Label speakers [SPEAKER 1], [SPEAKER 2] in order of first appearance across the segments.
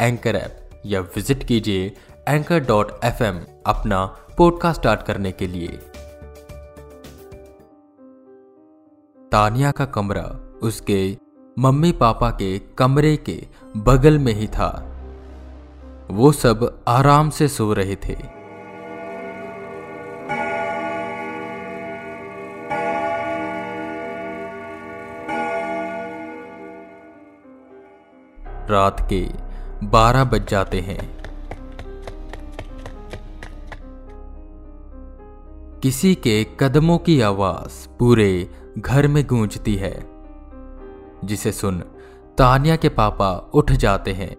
[SPEAKER 1] Anchor app या visit कीजिए anchor dot F अपना पॉडकास्ट स्टार्ट करने के लिए। तानिया का कमरा उसके मम्मी पापा के कमरे के बगल में ही था। वो सब आराम से सो रहे थे। रात के बारह बज जाते हैं। किसी के कदमों की आवाज़ पूरे घर में गूंजती है। जिसे सुन तानिया के पापा उठ जाते हैं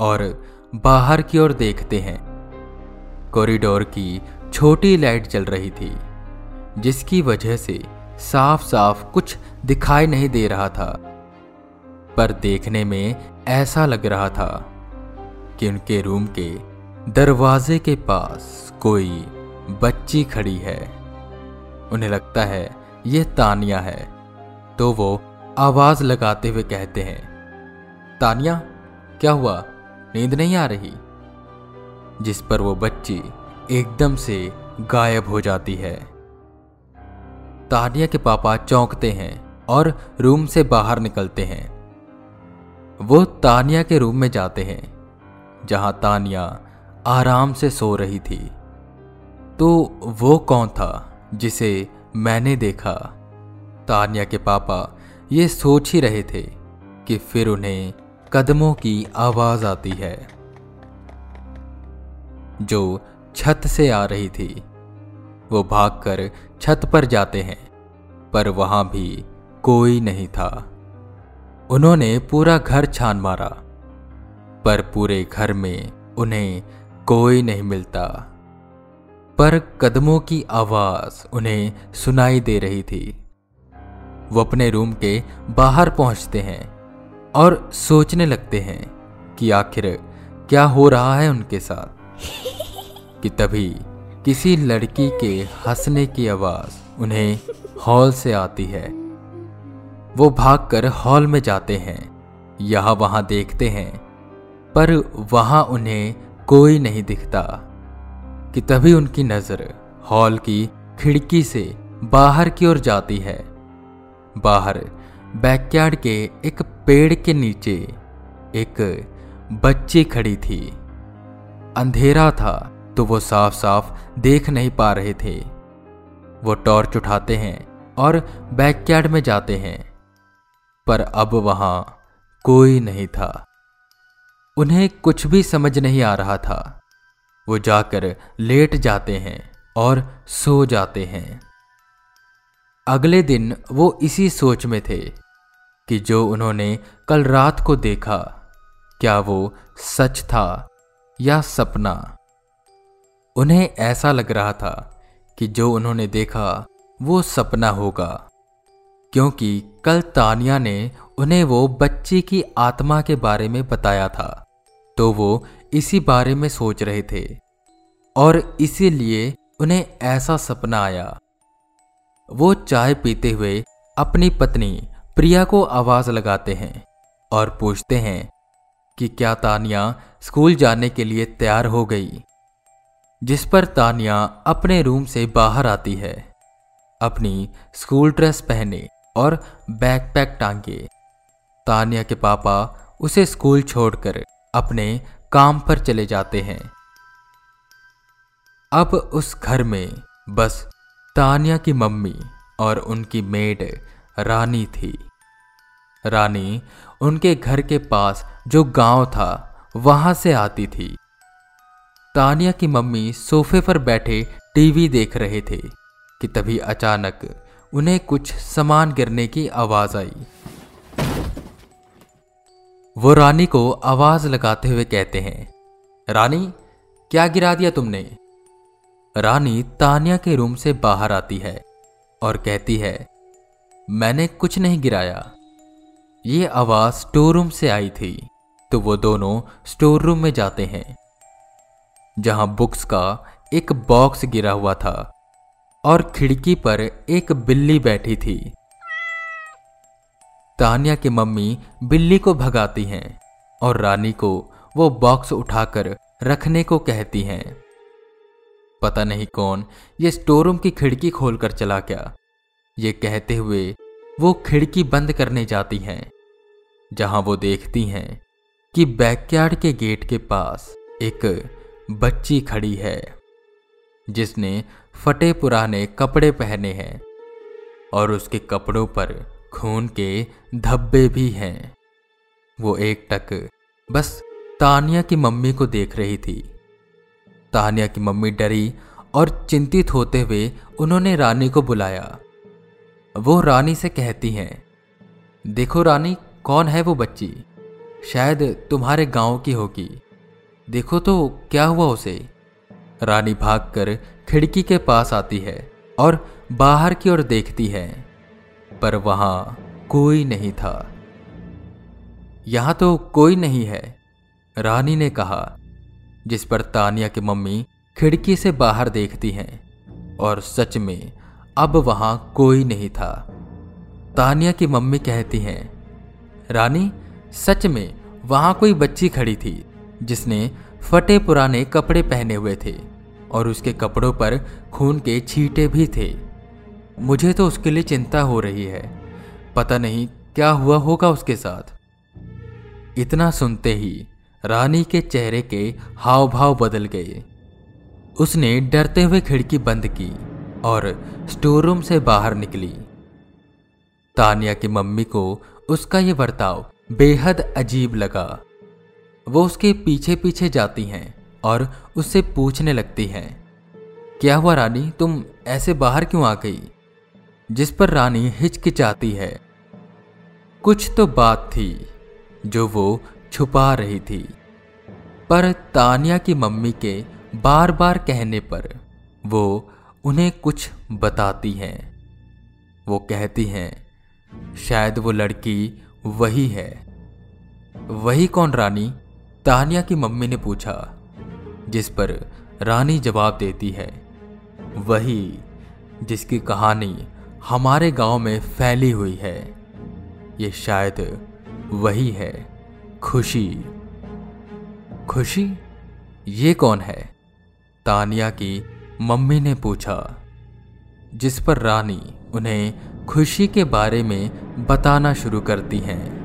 [SPEAKER 1] और बाहर की ओर देखते हैं। कॉरिडोर की छोटी लाइट जल रही थी, जिसकी वजह से साफ़ साफ़ कुछ दिखाई नहीं दे रहा था, पर देखने में ऐसा लग रहा था कि उनके रूम के दरवाजे के पास कोई बच्ची खड़ी है। उन्हें लगता है, यह तानिया है। तो वो आवाज़ लगाते हुए कहते हैं, तानिया, क्या हुआ? नींद नहीं आ रही? जिस पर वो बच्ची एकदम से गायब हो जाती है। तानिया के पापा चौंकते हैं और रूम से बाहर निकलते हैं। वो तानिया के रूम में जाते हैं। जहाँ तानिया आराम से सो रही थी। तो वो कौन था जिसे मैंने देखा? तानिया के पापा ये सोच ही रहे थे कि फिर उन्हें कदमों की आवाज़ आती है। जो छत से आ रही थी, वो भागकर छत पर जाते हैं, पर वहाँ भी कोई नहीं था। उन्होंने पूरा घर छान मारा। पर पूरे घर में उन्हें कोई नहीं मिलता। पर कदमों की आवाज़ उन्हें सुनाई दे रही थी। वो अपने रूम के बाहर पहुँचते हैं और सोचने लगते हैं कि आखिर क्या हो रहा है उनके साथ। कि तभी किसी लड़की के हंसने की आवाज़ उन्हें हॉल से आती है। वो भागकर हॉल में जाते हैं। यहाँ वहाँ देखते हैं पर वहाँ उन्हें कोई नहीं दिखता, कि तभी उनकी नज़र हॉल की खिड़की से बाहर की ओर जाती है। बाहर बैकयार्ड के एक पेड़ के नीचे एक बच्ची खड़ी थी। अंधेरा था तो वो साफ़ साफ़ देख नहीं पा रहे थे। वो टॉर्च उठाते हैं और बैकयार्ड में जाते हैं, पर अब वहाँ कोई नहीं था। उन्हें कुछ भी समझ नहीं आ रहा था। वो जाकर लेट जाते हैं और सो जाते हैं। अगले दिन वो इसी सोच में थे कि जो उन्होंने कल रात को देखा, क्या वो सच था या सपना? उन्हें ऐसा लग रहा था कि जो उन्होंने देखा, वो सपना होगा। क्योंकि कल तानिया ने उन्हें वो बच्ची की आत्मा के बारे में बताया था। तो वो इसी बारे में सोच रहे थे और इसीलिए उन्हें ऐसा सपना आया। वो चाय पीते हुए अपनी पत्नी प्रिया को आवाज़ लगाते हैं और पूछते हैं कि क्या तानिया स्कूल जाने के लिए तैयार हो गई? जिस पर तानिया अपने रूम से बाहर आती है। अपनी स्कूल ड्रेस पहने और बैकपैक टांगे। तानिया के पापा उसे स्कूल छोड़कर अपने काम पर चले जाते हैं। अब उस घर में बस तानिया की मम्मी और उनकी मेड रानी थी। रानी उनके घर के पास जो गाँव था, वहाँ से आती थी। तानिया की मम्मी सोफे पर बैठे टीवी देख रहे थे कि तभी अचानक उन्हें कुछ सामान गिरने की आवाज़ आई। वो रानी को आवाज़ लगाते हुए कहते हैं, रानी, क्या गिरा दिया तुमने? रानी तानिया के रूम से बाहर आती है और कहती है, मैंने कुछ नहीं गिराया। ये आवाज़ स्टोर रूम से आई थी तो वो दोनों स्टोर रूम में जाते हैं, जहाँ बुक्स का एक बॉक्स गिरा हुआ था और खिड़की पर एक बिल्ली बैठी थी। तानिया की मम्मी बिल्ली को भगाती हैं और रानी को वो बॉक्स उठाकर रखने को कहती हैं। पता नहीं कौन ये स्टोर रूम की खिड़की खोलकर चला क्या ये कहते हुए वो खिड़की बंद करने जाती हैं, जहाँ वो देखती हैं कि बैकयार्ड के गेट के पास एक बच्ची खड़ी है, जिसने फटे पुराने कपड़े पहने हैं और उसके कपड़ों पर खून के धब्बे भी हैं। वो एक टक बस तानिया की मम्मी को देख रही थी। तानिया की मम्मी डरी और चिंतित होते हुए उन्होंने रानी को बुलाया। वो रानी से कहती हैं, देखो रानी, कौन है वो बच्ची? शायद तुम्हारे गाँव की होगी। देखो तो क्या हुआ उसे? रानी भागकर खिड़की के पास आती है और बाहर की ओर देखती है। पर वहाँ कोई नहीं था। यहाँ तो कोई नहीं है, रानी ने कहा, जिस पर तानिया की मम्मी खिड़की से बाहर देखती हैं, और सच में अब वहाँ कोई नहीं था। तानिया की मम्मी कहती हैं, रानी, सच में वहाँ कोई बच्ची खड़ी थी, जिसने फटे पुराने कपड़े पहने हुए थे, और उसके कपड़ों पर खून के छींटे भी थे। मुझे तो उसके लिए चिंता हो रही है। पता नहीं क्या हुआ होगा उसके साथ। इतना सुनते ही रानी के चेहरे के हाव भाव बदल गए। उसने डरते हुए खिड़की बंद की और स्टोर रूम से बाहर निकली। तानिया की मम्मी को उसका यह बर्ताव बेहद अजीब लगा। वो उसके पीछे पीछे जाती हैं और उससे पूछने लगती हैं, क्या हुआ रानी? तुम ऐसे बाहर क्यों आ गई? जिस पर रानी हिचकिचाती है। कुछ तो बात थी, जो वो छुपा रही थी। पर तानिया की मम्मी के बार बार कहने पर वो उन्हें कुछ बताती हैं। वो कहती हैं, शायद वो लड़की वही है। वही कौन रानी? तानिया की मम्मी ने पूछा, जिस पर रानी जवाब देती है, वही जिसकी कहानी हमारे गाँव में फैली हुई है। ये शायद वही है, खुशी। खुशी? ये कौन है? तानिया की मम्मी ने पूछा, जिस पर रानी उन्हें खुशी के बारे में बताना शुरू करती हैं।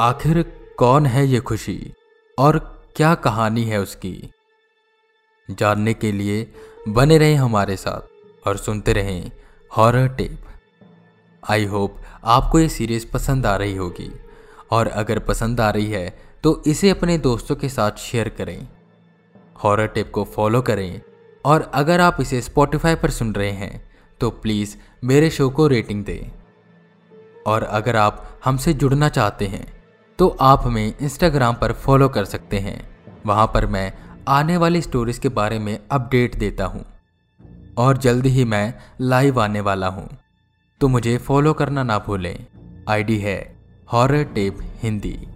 [SPEAKER 1] आखिर कौन है ये खुशी? और क्या कहानी है उसकी? जानने के लिए बने रहें हमारे साथ और सुनते रहें हॉरर टेप आई होप आपको ये सीरीज़ पसंद आ रही होगी। और अगर पसंद आ रही है तो इसे अपने दोस्तों के साथ शेयर करें। हॉरर टेप को फॉलो करें। और अगर आप इसे स्पॉटिफाई पर सुन रहे हैं तो प्लीज़ मेरे शो को रेटिंग दें। और अगर आप हमसे जुड़ना चाहते हैं तो आप हमें इंस्टाग्राम पर फॉलो कर सकते हैं। वहाँ पर मैं आने वाली स्टोरीज के बारे में अपडेट देता हूँ। और जल्द ही मैं लाइव आने वाला हूँ। तो मुझे फॉलो करना ना भूलें। आईडी है हॉरर टेप हिंदी